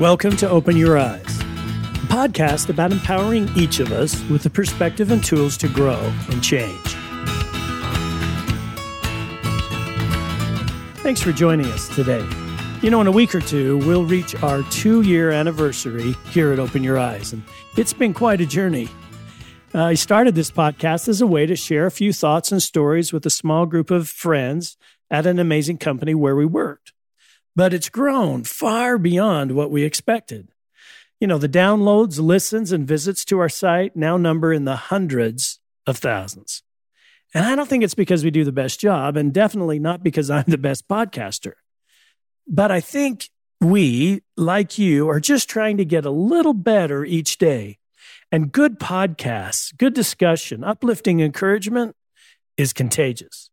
Welcome to Open Your Eyes, a podcast about empowering each of us with the perspective and tools to grow and change. Thanks for joining us today. You know, in a week or two, we'll reach our two year anniversary here at Open Your Eyes, and it's been quite a journey. Uh, I started this podcast as a way to share a few thoughts and stories with a small group of friends at an amazing company where we worked but it's grown far beyond what we expected. You know, the downloads, listens, and visits to our site now number in the hundreds of thousands. And I don't think it's because we do the best job, and definitely not because I'm the best podcaster. But I think we, like you, are just trying to get a little better each day. And good podcasts, good discussion, uplifting encouragement is contagious.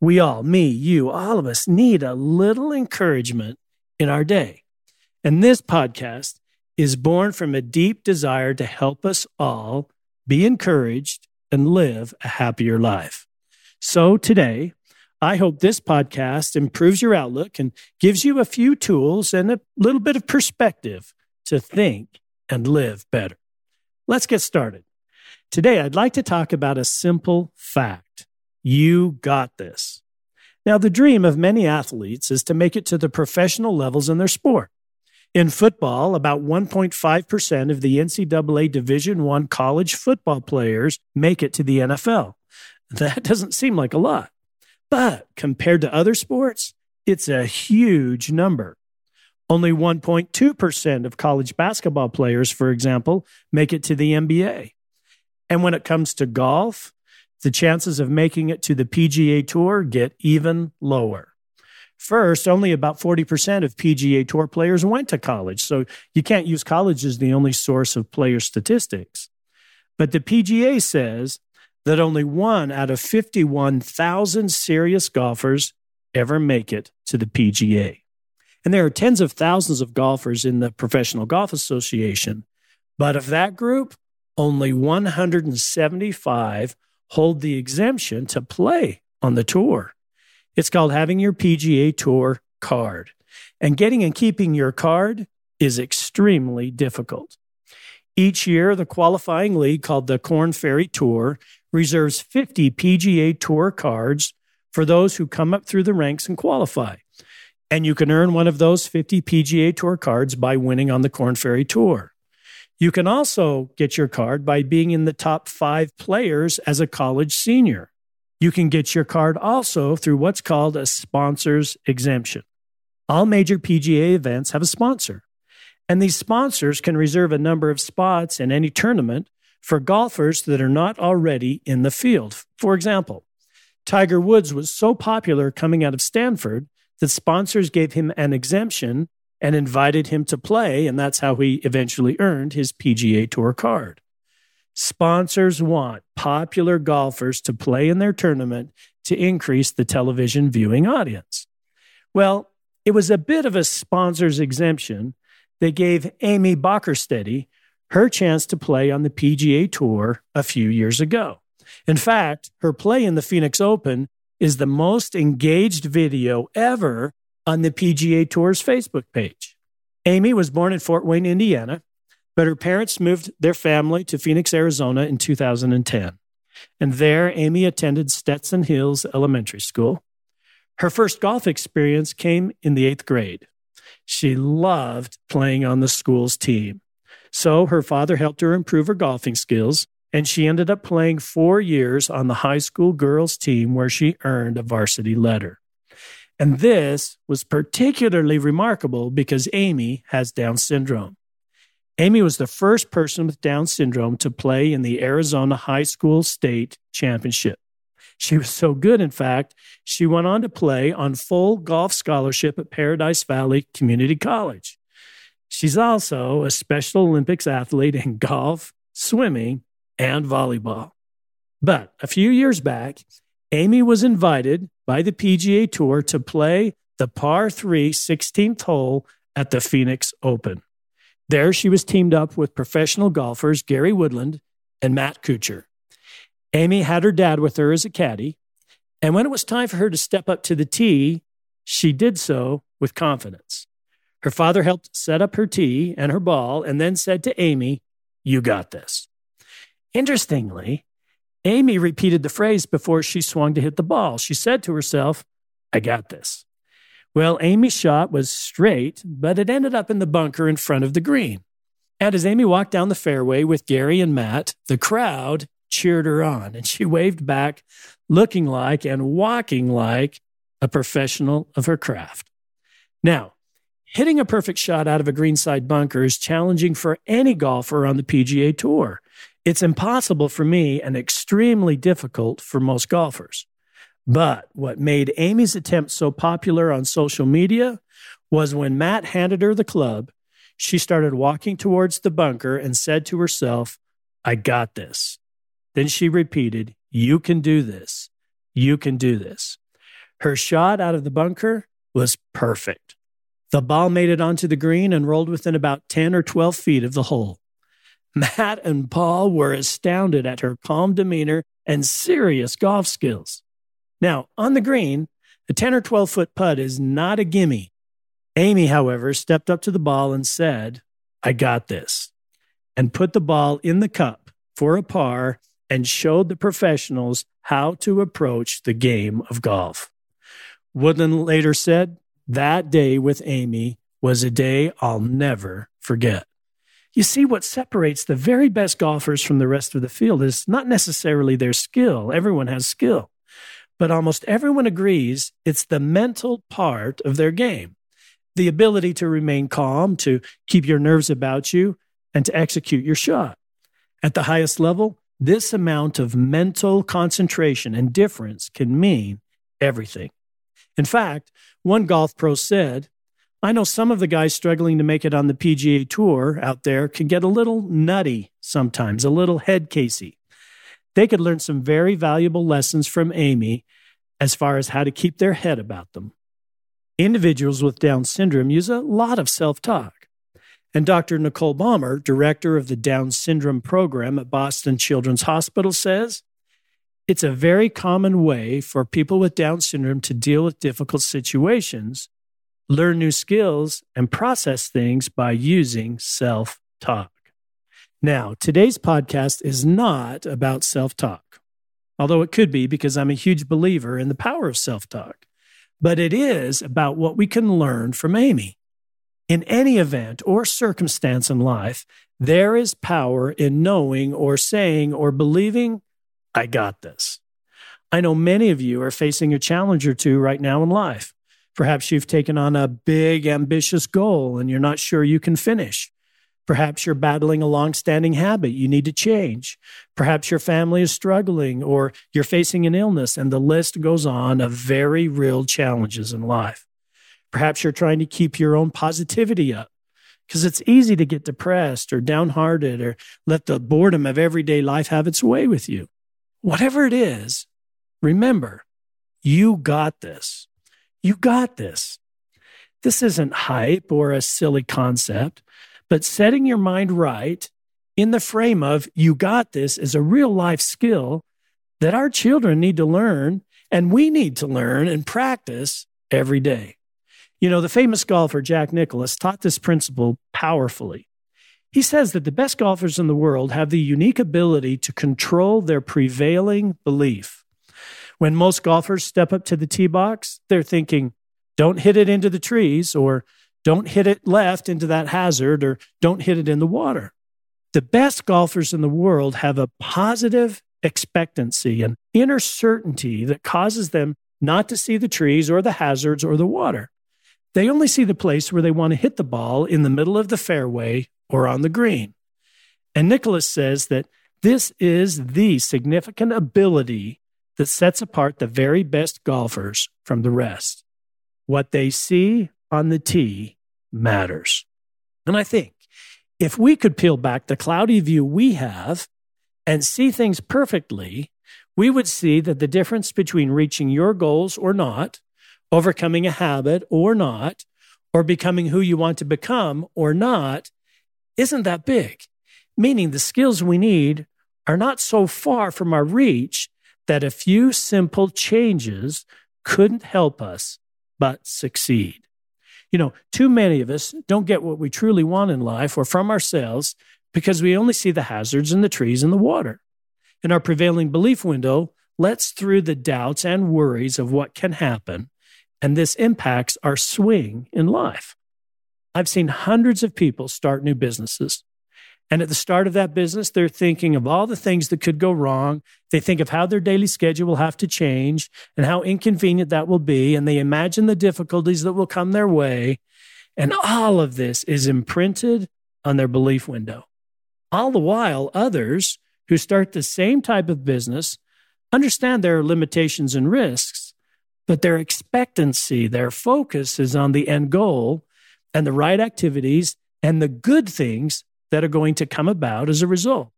We all, me, you, all of us need a little encouragement in our day. And this podcast is born from a deep desire to help us all be encouraged and live a happier life. So today, I hope this podcast improves your outlook and gives you a few tools and a little bit of perspective to think and live better. Let's get started. Today, I'd like to talk about a simple fact. You got this. Now, the dream of many athletes is to make it to the professional levels in their sport. In football, about 1.5% of the NCAA Division I college football players make it to the NFL. That doesn't seem like a lot. But compared to other sports, it's a huge number. Only 1.2% of college basketball players, for example, make it to the NBA. And when it comes to golf, the chances of making it to the PGA Tour get even lower. First, only about 40% of PGA Tour players went to college, so you can't use college as the only source of player statistics. But the PGA says that only one out of 51,000 serious golfers ever make it to the PGA. And there are tens of thousands of golfers in the Professional Golf Association. But of that group, only 175 hold the exemption to play on the tour. It's called having your PGA Tour card. And getting and keeping your card is extremely difficult. Each year, the qualifying league called the Korn Ferry Tour reserves 50 PGA Tour cards for those who come up through the ranks and qualify. And you can earn one of those 50 PGA Tour cards by winning on the Korn Ferry Tour. You can also get your card by being in the top five players as a college senior. You can get your card also through what's called a sponsor's exemption. All major PGA events have a sponsor, and these sponsors can reserve a number of spots in any tournament for golfers that are not already in the field. For example, Tiger Woods was so popular coming out of Stanford that sponsors gave him an exemption and invited him to play, and that's how he eventually earned his PGA Tour card. Sponsors want popular golfers to play in their tournament to increase the television viewing audience. Well, it was a bit of a sponsor's exemption that gave Amy Bockerstette her chance to play on the PGA Tour a few years ago. In fact, her play in the Phoenix Open is the most engaged video ever on the PGA Tour's Facebook page. Amy was born in Fort Wayne, Indiana, but her parents moved their family to Phoenix, Arizona in 2010. And there, Amy attended Stetson Hills Elementary School. Her first golf experience came in the eighth grade. She loved playing on the school's team. So her father helped her improve her golfing skills, and she ended up playing four years on the high school girls' team where she earned a varsity letter. And this was particularly remarkable because Amy has Down syndrome. Amy was the first person with Down syndrome to play in the Arizona High School State Championship. She was so good, in fact, she went on to play on full golf scholarship at Paradise Valley Community College. She's also a Special Olympics athlete in golf, swimming, and volleyball. But a few years back, Amy was invited by the PGA Tour to play the par 3 16th hole at the Phoenix Open. There, she was teamed up with professional golfers Gary Woodland and Matt Kuchar. Amy had her dad with her as a caddy, and when it was time for her to step up to the tee, she did so with confidence. Her father helped set up her tee and her ball and then said to Amy, You got this. Interestingly, Amy repeated the phrase before she swung to hit the ball. She said to herself, I got this. Well, Amy's shot was straight, but it ended up in the bunker in front of the green. And as Amy walked down the fairway with Gary and Matt, the crowd cheered her on and she waved back, looking like and walking like a professional of her craft. Now, hitting a perfect shot out of a greenside bunker is challenging for any golfer on the PGA Tour. It's impossible for me and extremely difficult for most golfers. But what made Amy's attempt so popular on social media was when Matt handed her the club, she started walking towards the bunker and said to herself, I got this. Then she repeated, You can do this. You can do this. Her shot out of the bunker was perfect. The ball made it onto the green and rolled within about 10 or 12 feet of the hole. Matt and Paul were astounded at her calm demeanor and serious golf skills. Now, on the green, a 10 or 12 foot putt is not a gimme. Amy, however, stepped up to the ball and said, I got this, and put the ball in the cup for a par and showed the professionals how to approach the game of golf. Woodland later said, That day with Amy was a day I'll never forget. You see, what separates the very best golfers from the rest of the field is not necessarily their skill. Everyone has skill but almost everyone agrees it's the mental part of their game the ability to remain calm, to keep your nerves about you, and to execute your shot. At the highest level, this amount of mental concentration and difference can mean everything. In fact, one golf pro said, I know some of the guys struggling to make it on the PGA Tour out there can get a little nutty sometimes, a little head casey. They could learn some very valuable lessons from Amy as far as how to keep their head about them. Individuals with Down syndrome use a lot of self talk. And Dr. Nicole Baumer, director of the Down syndrome program at Boston Children's Hospital, says it's a very common way for people with Down syndrome to deal with difficult situations, learn new skills, and process things by using self talk. Now, today's podcast is not about self talk, although it could be because I'm a huge believer in the power of self talk. But it is about what we can learn from Amy. In any event or circumstance in life, there is power in knowing or saying or believing, I got this. I know many of you are facing a challenge or two right now in life. Perhaps you've taken on a big, ambitious goal and you're not sure you can finish. Perhaps you're battling a long-standing habit you need to change. Perhaps your family is struggling or you're facing an illness and the list goes on of very real challenges in life. Perhaps you're trying to keep your own positivity up because it's easy to get depressed or downhearted or let the boredom of everyday life have its way with you. Whatever it is, remember, you got this. You got this. This isn't hype or a silly concept. But setting your mind right in the frame of you got this is a real life skill that our children need to learn and we need to learn and practice every day. You know, the famous golfer Jack Nicklaus taught this principle powerfully. He says that the best golfers in the world have the unique ability to control their prevailing belief. When most golfers step up to the tee box, they're thinking, don't hit it into the trees or don't hit it left into that hazard or don't hit it in the water. The best golfers in the world have a positive expectancy and inner certainty that causes them not to see the trees or the hazards or the water. They only see the place where they want to hit the ball in the middle of the fairway or on the green. And Nicklaus says that this is the significant ability that sets apart the very best golfers from the rest. What they see on the tee matters. And I think if we could peel back the cloudy view we have and see things perfectly, we would see that the difference between reaching your goals or not, overcoming a habit or not, or becoming who you want to become or not, isn't that big. Meaning the skills we need are not so far from our reach that a few simple changes couldn't help us but succeed. You know, too many of us don't get what we truly want in life or from ourselves because we only see the hazards in the trees and the water. And our prevailing belief window lets through the doubts and worries of what can happen, and this impacts our swing in life. I've seen hundreds of people start new businesses. And at the start of that business, they're thinking of all the things that could go wrong. They think of how their daily schedule will have to change and how inconvenient that will be. And they imagine the difficulties that will come their way. And all of this is imprinted on their belief window. All the while, others who start the same type of business understand there are limitations and risks, but their expectancy, their focus is on the end goal and the right activities and the good things that are going to come about as a result.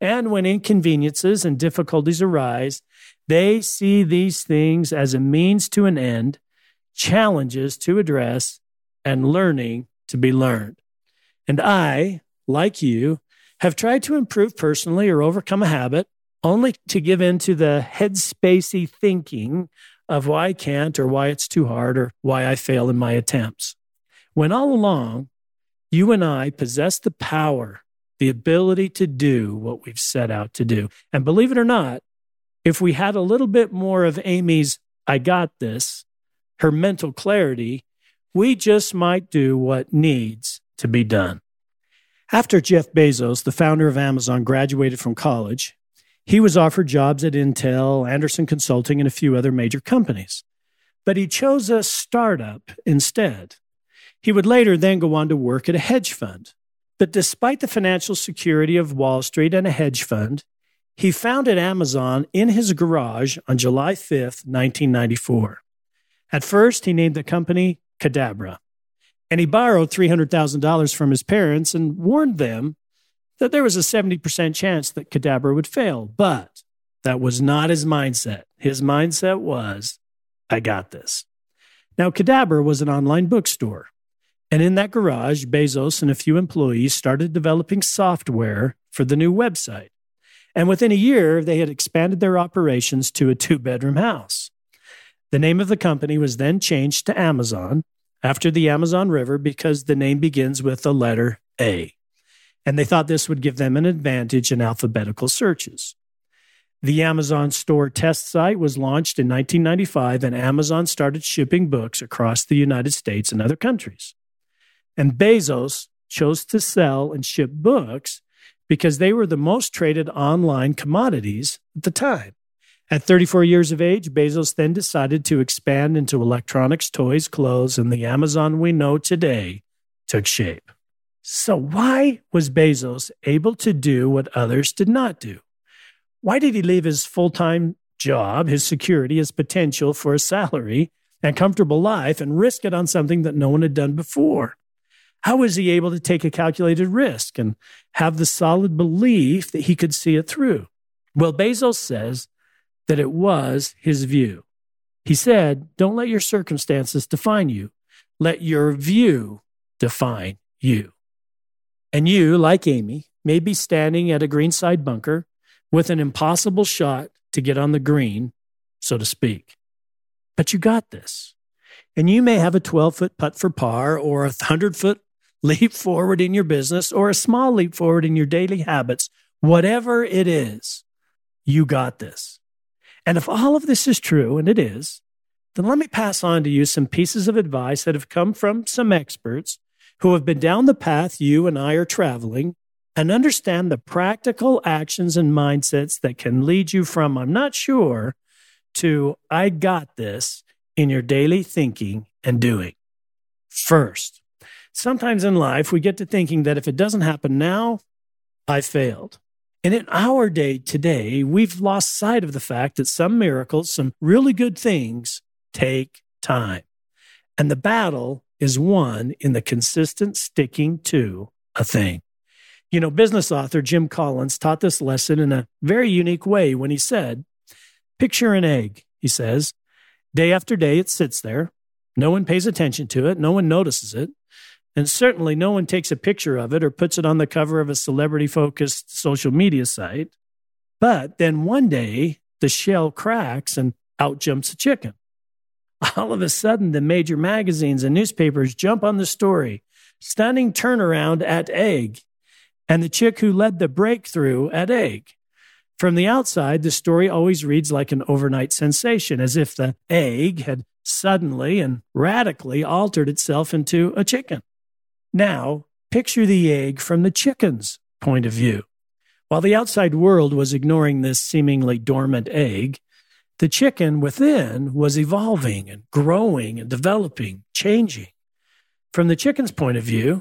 And when inconveniences and difficulties arise, they see these things as a means to an end, challenges to address, and learning to be learned. And I, like you, have tried to improve personally or overcome a habit only to give in to the headspacey thinking of why I can't or why it's too hard or why I fail in my attempts. When all along, you and I possess the power, the ability to do what we've set out to do. And believe it or not, if we had a little bit more of Amy's, I got this, her mental clarity, we just might do what needs to be done. After Jeff Bezos, the founder of Amazon, graduated from college, he was offered jobs at Intel, Andersen Consulting, and a few other major companies. But he chose a startup instead. He would later then go on to work at a hedge fund. But despite the financial security of Wall Street and a hedge fund, he founded Amazon in his garage on July 5th, 1994. At first, he named the company Cadabra, and he borrowed $300,000 from his parents and warned them that there was a 70% chance that Cadabra would fail. But that was not his mindset. His mindset was, I got this. Now, Cadabra was an online bookstore. And in that garage, Bezos and a few employees started developing software for the new website. And within a year, they had expanded their operations to a two bedroom house. The name of the company was then changed to Amazon after the Amazon River because the name begins with the letter A. And they thought this would give them an advantage in alphabetical searches. The Amazon store test site was launched in 1995, and Amazon started shipping books across the United States and other countries. And Bezos chose to sell and ship books because they were the most traded online commodities at the time. At 34 years of age, Bezos then decided to expand into electronics, toys, clothes, and the Amazon we know today took shape. So, why was Bezos able to do what others did not do? Why did he leave his full time job, his security, his potential for a salary and comfortable life, and risk it on something that no one had done before? How was he able to take a calculated risk and have the solid belief that he could see it through? Well, Bezos says that it was his view. He said, Don't let your circumstances define you, let your view define you. And you, like Amy, may be standing at a greenside bunker with an impossible shot to get on the green, so to speak. But you got this. And you may have a 12 foot putt for par or a 100 foot leap forward in your business or a small leap forward in your daily habits, whatever it is, you got this. And if all of this is true, and it is, then let me pass on to you some pieces of advice that have come from some experts who have been down the path you and I are traveling and understand the practical actions and mindsets that can lead you from I'm not sure to I got this in your daily thinking and doing. First, sometimes in life we get to thinking that if it doesn't happen now, I failed. And in our day today, we've lost sight of the fact that some miracles, some really good things take time. And the battle is won in the consistent sticking to a thing. You know, business author Jim Collins taught this lesson in a very unique way when he said, Picture an egg, he says. Day after day, it sits there. No one pays attention to it. No one notices it. And certainly no one takes a picture of it or puts it on the cover of a celebrity focused social media site. But then one day the shell cracks and out jumps a chicken. All of a sudden, the major magazines and newspapers jump on the story. Stunning turnaround at egg. And the chick who led the breakthrough at egg. From the outside, the story always reads like an overnight sensation, as if the egg had suddenly and radically altered itself into a chicken. Now, picture the egg from the chicken's point of view. While the outside world was ignoring this seemingly dormant egg, the chicken within was evolving and growing and developing, changing. From the chicken's point of view,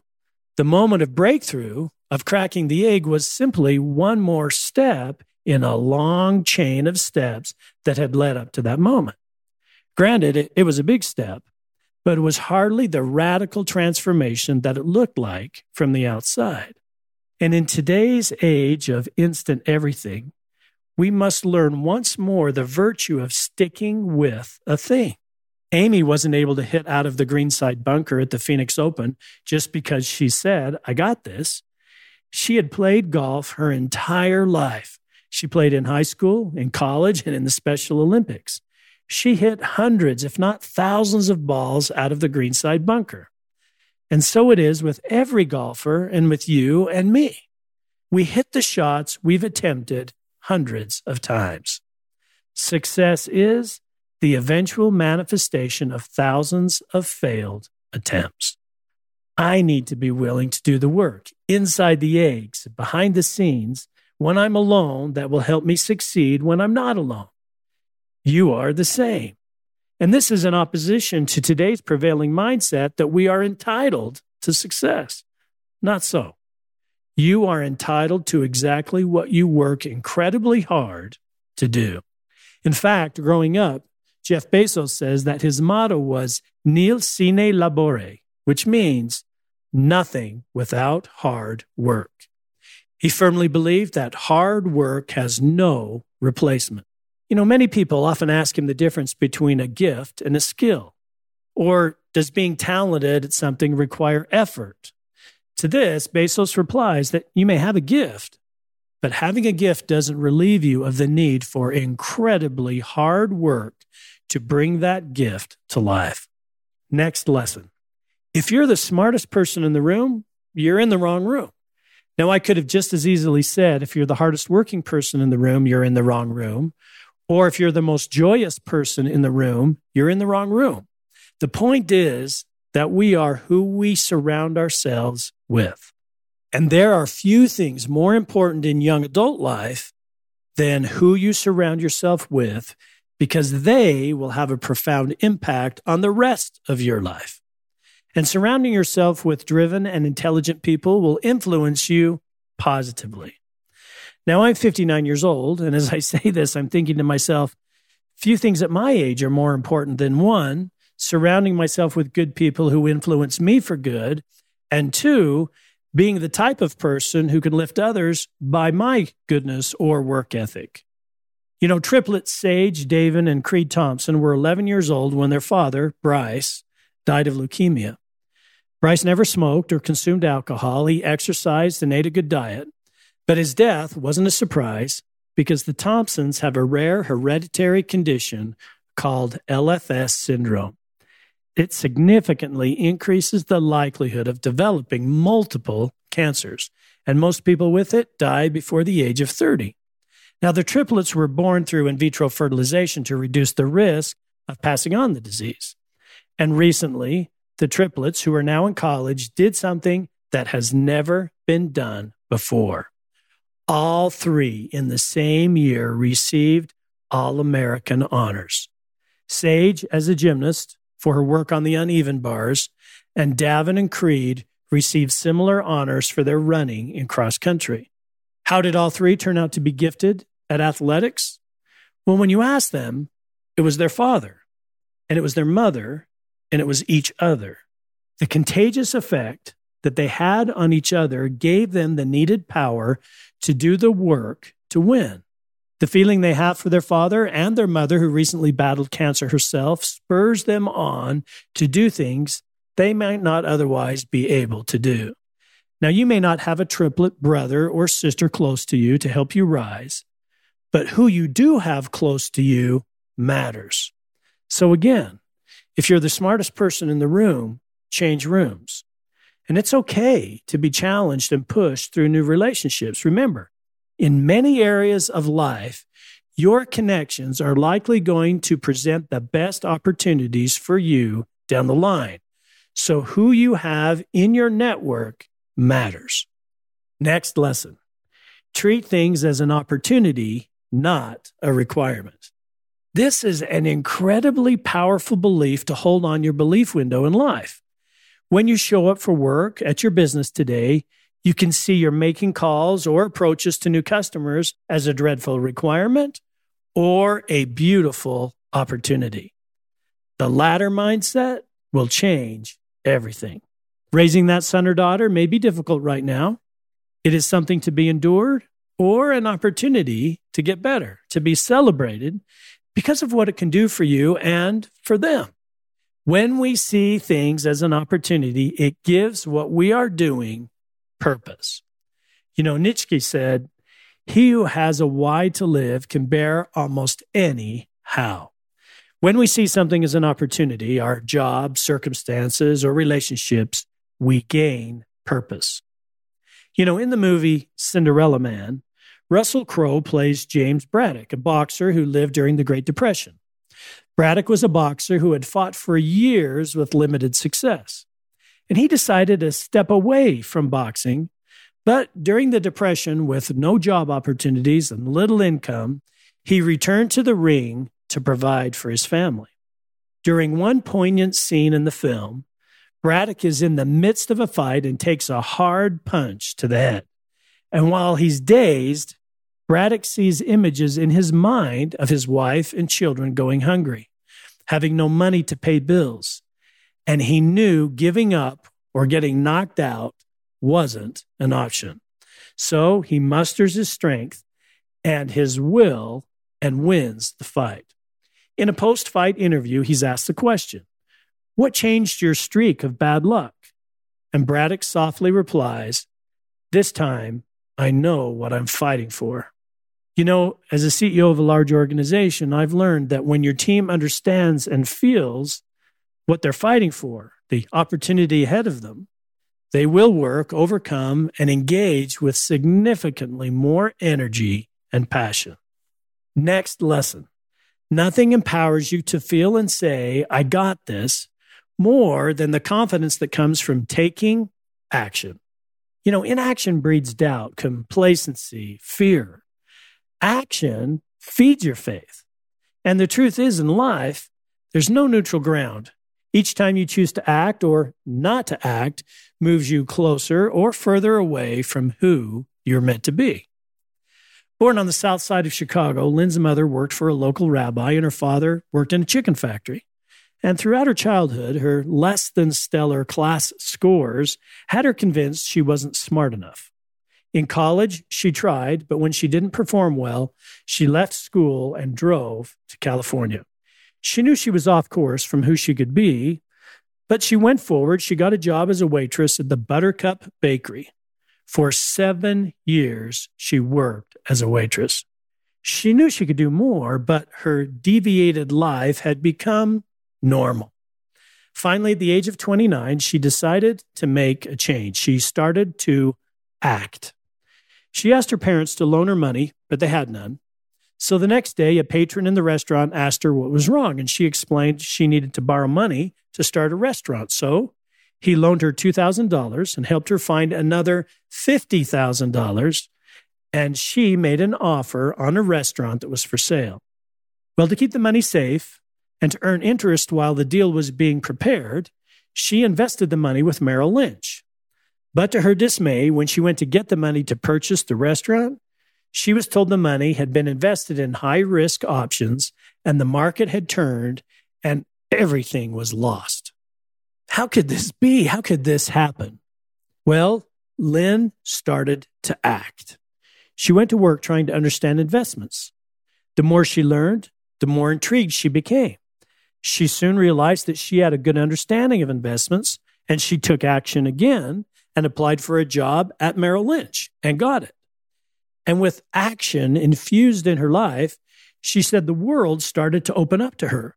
the moment of breakthrough of cracking the egg was simply one more step in a long chain of steps that had led up to that moment. Granted, it, it was a big step, but it was hardly the radical transformation that it looked like from the outside. And in today's age of instant everything, we must learn once more the virtue of sticking with a thing. Amy wasn't able to hit out of the greenside bunker at the Phoenix Open just because she said, I got this. She had played golf her entire life. She played in high school, in college, and in the Special Olympics. She hit hundreds, if not thousands, of balls out of the greenside bunker. And so it is with every golfer and with you and me. We hit the shots we've attempted hundreds of times. Success is the eventual manifestation of thousands of failed attempts. I need to be willing to do the work inside the eggs, behind the scenes, when I'm alone that will help me succeed when I'm not alone. You are the same. And this is in opposition to today's prevailing mindset that we are entitled to success. Not so. You are entitled to exactly what you work incredibly hard to do. In fact, growing up, Jeff Bezos says that his motto was nil sine labore, which means nothing without hard work. He firmly believed that hard work has no replacement. You know, many people often ask him the difference between a gift and a skill. Or does being talented at something require effort? To this, Bezos replies that you may have a gift, but having a gift doesn't relieve you of the need for incredibly hard work to bring that gift to life. Next lesson. If you're the smartest person in the room, you're in the wrong room. Now, I could have just as easily said, if you're the hardest working person in the room, you're in the wrong room. Or if you're the most joyous person in the room, you're in the wrong room. The point is that we are who we surround ourselves with. And there are few things more important in young adult life than who you surround yourself with, because they will have a profound impact on the rest of your life. And surrounding yourself with driven and intelligent people will influence you positively. Now I'm 59 years old, and as I say this, I'm thinking to myself, few things at my age are more important than one, surrounding myself with good people who influence me for good, and two, being the type of person who can lift others by my goodness or work ethic. You know, triplets Sage, David, and Creed Thompson were 11 years old when their father, Bryce, died of leukemia. Bryce never smoked or consumed alcohol. He exercised and ate a good diet. But his death wasn't a surprise because the Thompsons have a rare hereditary condition called LFS syndrome. It significantly increases the likelihood of developing multiple cancers, and most people with it die before the age of 30. Now, the triplets were born through in vitro fertilization to reduce the risk of passing on the disease. And recently, the triplets, who are now in college, did something that has never been done before all three in the same year received All American honors. Sage as a gymnast for her work on the uneven bars, and Davin and Creed received similar honors for their running in cross country. How did all three turn out to be gifted at athletics? Well, when you ask them, it was their father, and it was their mother, and it was each other. The contagious effect that they had on each other gave them the needed power to do the work to win. The feeling they have for their father and their mother, who recently battled cancer herself, spurs them on to do things they might not otherwise be able to do. Now, you may not have a triplet brother or sister close to you to help you rise, but who you do have close to you matters. So, again, If you're the smartest person in the room, change rooms. And it's okay to be challenged and pushed through new relationships. Remember, in many areas of life, your connections are likely going to present the best opportunities for you down the line. So, who you have in your network matters. Next lesson treat things as an opportunity, not a requirement. This is an incredibly powerful belief to hold on your belief window in life. When you show up for work at your business today, you can see you're making calls or approaches to new customers as a dreadful requirement or a beautiful opportunity. The latter mindset will change everything. Raising that son or daughter may be difficult right now. It is something to be endured or an opportunity to get better, to be celebrated because of what it can do for you and for them. When we see things as an opportunity, it gives what we are doing purpose. You know, Nietzsche said, He who has a why to live can bear almost any how. When we see something as an opportunity, our job, circumstances, or relationships, we gain purpose. You know, in the movie Cinderella Man, Russell Crowe plays James Braddock, a boxer who lived during the Great Depression. Braddock was a boxer who had fought for years with limited success. And he decided to step away from boxing. But during the Depression, with no job opportunities and little income, he returned to the ring to provide for his family. During one poignant scene in the film, Braddock is in the midst of a fight and takes a hard punch to the head. And while he's dazed, Braddock sees images in his mind of his wife and children going hungry having no money to pay bills. And he knew giving up or getting knocked out wasn't an option. So he musters his strength and his will and wins the fight. In a post fight interview, he's asked the question What changed your streak of bad luck? And Braddock softly replies, This time I know what I'm fighting for. You know, as a CEO of a large organization, I've learned that when your team understands and feels what they're fighting for, the opportunity ahead of them, they will work, overcome, and engage with significantly more energy and passion. Next lesson nothing empowers you to feel and say, I got this, more than the confidence that comes from taking action. You know, inaction breeds doubt, complacency, fear action feeds your faith. And the truth is, in life, there's no neutral ground. Each time you choose to act or not to act moves you closer or further away from who you're meant to be. Born on the south side of Chicago, Lynn's mother worked for a local rabbi and her father worked in a chicken factory. And throughout her childhood, her less than stellar class scores had her convinced she wasn't smart enough. In college, she tried, but when she didn't perform well, she left school and drove to California. She knew she was off course from who she could be, but she went forward. She got a job as a waitress at the Buttercup Bakery. For seven years, she worked as a waitress. She knew she could do more, but her deviated life had become normal. Finally, at the age of 29, she decided to make a change. She started to act. She asked her parents to loan her money, but they had none. So the next day, a patron in the restaurant asked her what was wrong, and she explained she needed to borrow money to start a restaurant. So he loaned her $2,000 and helped her find another $50,000, and she made an offer on a restaurant that was for sale. Well, to keep the money safe and to earn interest while the deal was being prepared, she invested the money with Merrill Lynch. But to her dismay, when she went to get the money to purchase the restaurant, she was told the money had been invested in high risk options and the market had turned and everything was lost. How could this be? How could this happen? Well, Lynn started to act. She went to work trying to understand investments. The more she learned, the more intrigued she became. She soon realized that she had a good understanding of investments and she took action again and applied for a job at Merrill Lynch and got it. And with action infused in her life, she said the world started to open up to her.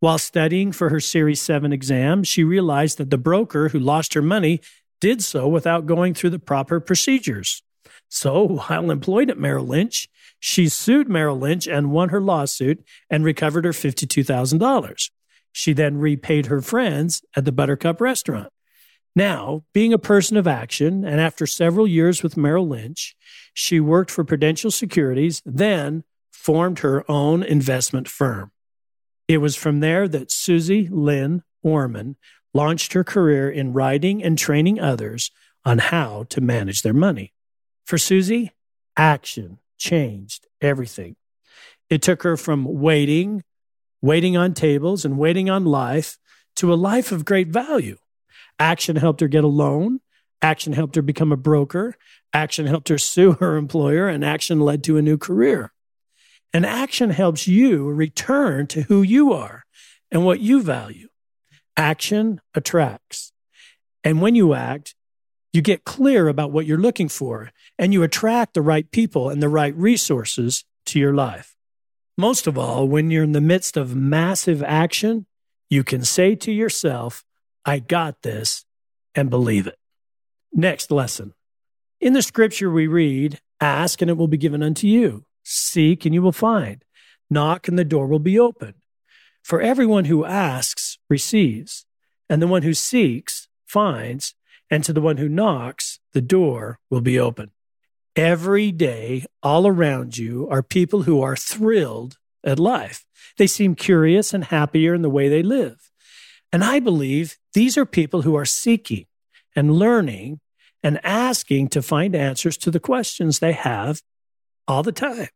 While studying for her Series 7 exam, she realized that the broker who lost her money did so without going through the proper procedures. So, while employed at Merrill Lynch, she sued Merrill Lynch and won her lawsuit and recovered her $52,000. She then repaid her friends at the Buttercup restaurant. Now, being a person of action, and after several years with Merrill Lynch, she worked for Prudential Securities, then formed her own investment firm. It was from there that Susie Lynn Orman launched her career in writing and training others on how to manage their money. For Susie, action changed everything. It took her from waiting, waiting on tables, and waiting on life to a life of great value. Action helped her get a loan. Action helped her become a broker. Action helped her sue her employer, and action led to a new career. And action helps you return to who you are and what you value. Action attracts. And when you act, you get clear about what you're looking for and you attract the right people and the right resources to your life. Most of all, when you're in the midst of massive action, you can say to yourself, I got this, and believe it. Next lesson. In the scripture we read, Ask and it will be given unto you. Seek and you will find. Knock and the door will be opened. For everyone who asks receives, and the one who seeks finds, and to the one who knocks, the door will be open. Every day, all around you are people who are thrilled at life. They seem curious and happier in the way they live. And I believe these are people who are seeking and learning and asking to find answers to the questions they have all the time.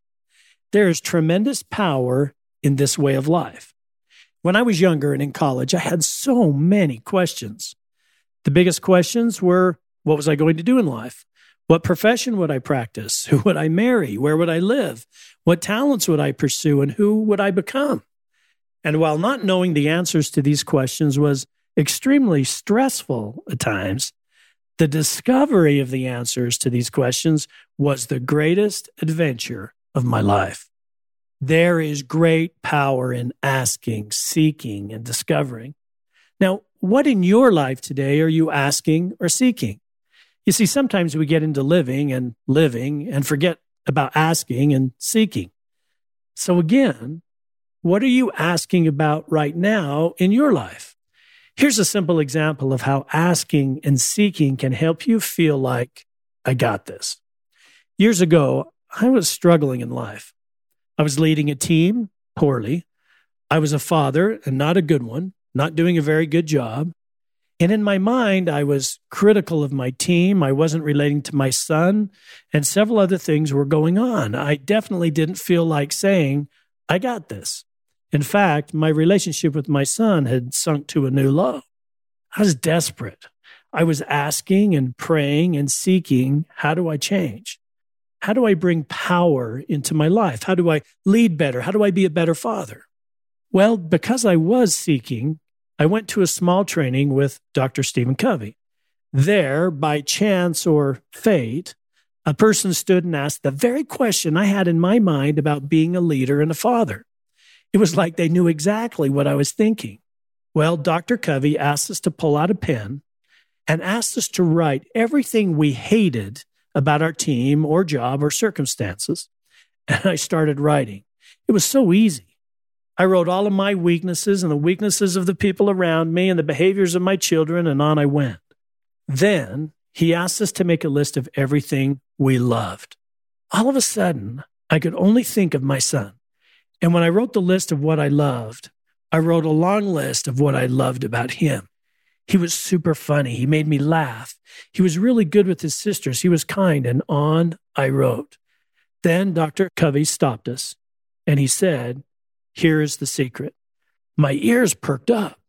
There is tremendous power in this way of life. When I was younger and in college, I had so many questions. The biggest questions were what was I going to do in life? What profession would I practice? Who would I marry? Where would I live? What talents would I pursue? And who would I become? And while not knowing the answers to these questions was extremely stressful at times, the discovery of the answers to these questions was the greatest adventure of my life. There is great power in asking, seeking, and discovering. Now, what in your life today are you asking or seeking? You see, sometimes we get into living and living and forget about asking and seeking. So, again, what are you asking about right now in your life? Here's a simple example of how asking and seeking can help you feel like, I got this. Years ago, I was struggling in life. I was leading a team poorly. I was a father and not a good one not doing a very good job. And in my mind, I was critical of my team. I wasn't relating to my son, and several other things were going on. I definitely didn't feel like saying, I got this. In fact, my relationship with my son had sunk to a new low. I was desperate. I was asking and praying and seeking, how do I change? How do I bring power into my life? How do I lead better? How do I be a better father? Well, because I was seeking, I went to a small training with Dr. Stephen Covey. There, by chance or fate, a person stood and asked the very question I had in my mind about being a leader and a father. It was like they knew exactly what I was thinking. Well, Dr. Covey asked us to pull out a pen and asked us to write everything we hated about our team or job or circumstances. And I started writing. It was so easy. I wrote all of my weaknesses and the weaknesses of the people around me and the behaviors of my children, and on I went. Then he asked us to make a list of everything we loved. All of a sudden, I could only think of my son. And when I wrote the list of what I loved, I wrote a long list of what I loved about him. He was super funny. He made me laugh. He was really good with his sisters. He was kind, and on I wrote. Then Dr. Covey stopped us and he said, here is the secret. My ears perked up.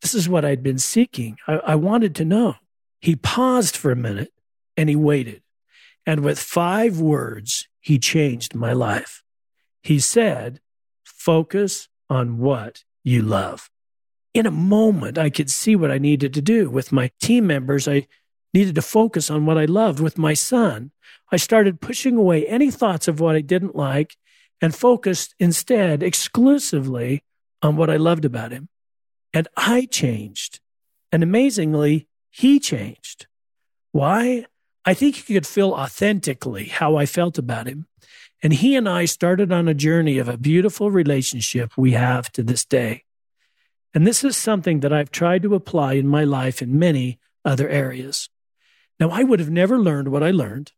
This is what I'd been seeking. I, I wanted to know. He paused for a minute and he waited. And with five words, he changed my life. He said, Focus on what you love. In a moment, I could see what I needed to do. With my team members, I needed to focus on what I loved. With my son, I started pushing away any thoughts of what I didn't like and focused instead exclusively on what I loved about him. And I changed. And amazingly, he changed. Why? I think he could feel authentically how I felt about him. And he and I started on a journey of a beautiful relationship we have to this day. And this is something that I've tried to apply in my life in many other areas. Now, I would have never learned what I learned.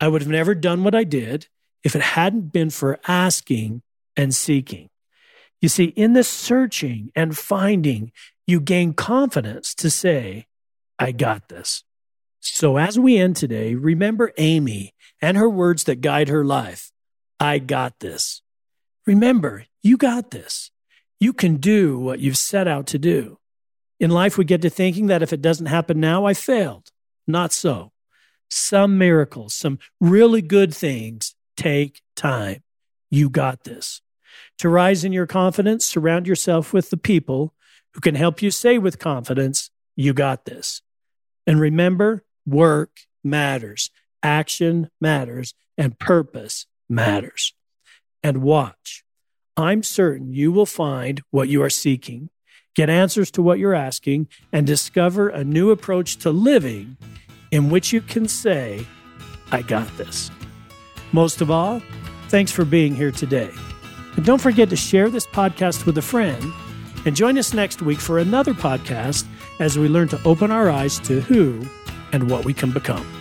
I would have never done what I did if it hadn't been for asking and seeking. You see, in the searching and finding, you gain confidence to say, I got this. So as we end today, remember Amy and her words that guide her life. I got this. Remember, you got this. You can do what you've set out to do. In life, we get to thinking that if it doesn't happen now, I failed. Not so. Some miracles, some really good things take time. You got this. To rise in your confidence, surround yourself with the people who can help you say with confidence, You got this. And remember, work matters, action matters, and purpose matters. And watch. I'm certain you will find what you are seeking, get answers to what you're asking, and discover a new approach to living in which you can say, I got this. Most of all, thanks for being here today. And don't forget to share this podcast with a friend and join us next week for another podcast as we learn to open our eyes to who and what we can become.